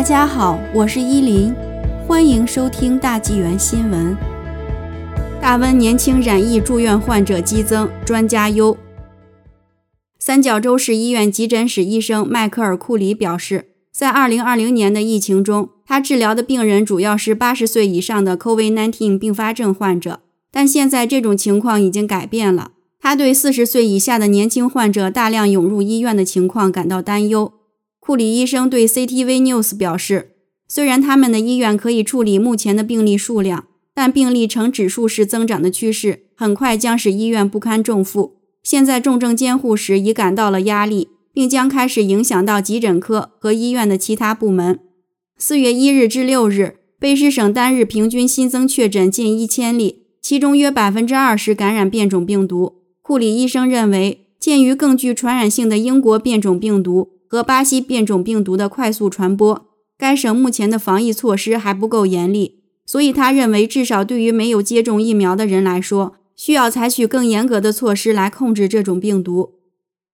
大家好，我是依林，欢迎收听大纪元新闻。大温年轻染疫住院患者激增，专家忧。三角洲市医院急诊室医生迈克尔·库里表示，在2020年的疫情中，他治疗的病人主要是80岁以上的 COVID-19 并发症患者，但现在这种情况已经改变了。他对40岁以下的年轻患者大量涌入医院的情况感到担忧。库里医生对 CTV News 表示，虽然他们的医院可以处理目前的病例数量，但病例呈指数式增长的趋势，很快将使医院不堪重负。现在重症监护室已感到了压力，并将开始影响到急诊科和医院的其他部门。四月一日至六日，卑诗省单日平均新增确诊近一千例，其中约百分之二十感染变种病毒。库里医生认为，鉴于更具传染性的英国变种病毒。和巴西变种病毒的快速传播，该省目前的防疫措施还不够严厉，所以他认为，至少对于没有接种疫苗的人来说，需要采取更严格的措施来控制这种病毒。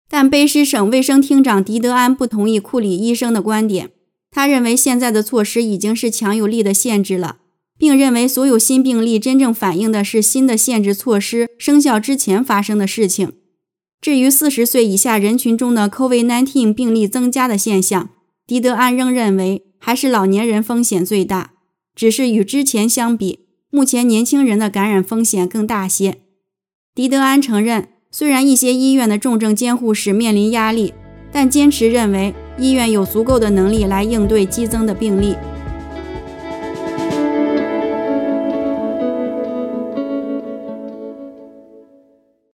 但卑诗省卫生厅长迪德安不同意库里医生的观点，他认为现在的措施已经是强有力的限制了，并认为所有新病例真正反映的是新的限制措施生效之前发生的事情。至于四十岁以下人群中的 COVID-19 病例增加的现象，迪德安仍认为还是老年人风险最大。只是与之前相比，目前年轻人的感染风险更大些。迪德安承认，虽然一些医院的重症监护室面临压力，但坚持认为医院有足够的能力来应对激增的病例。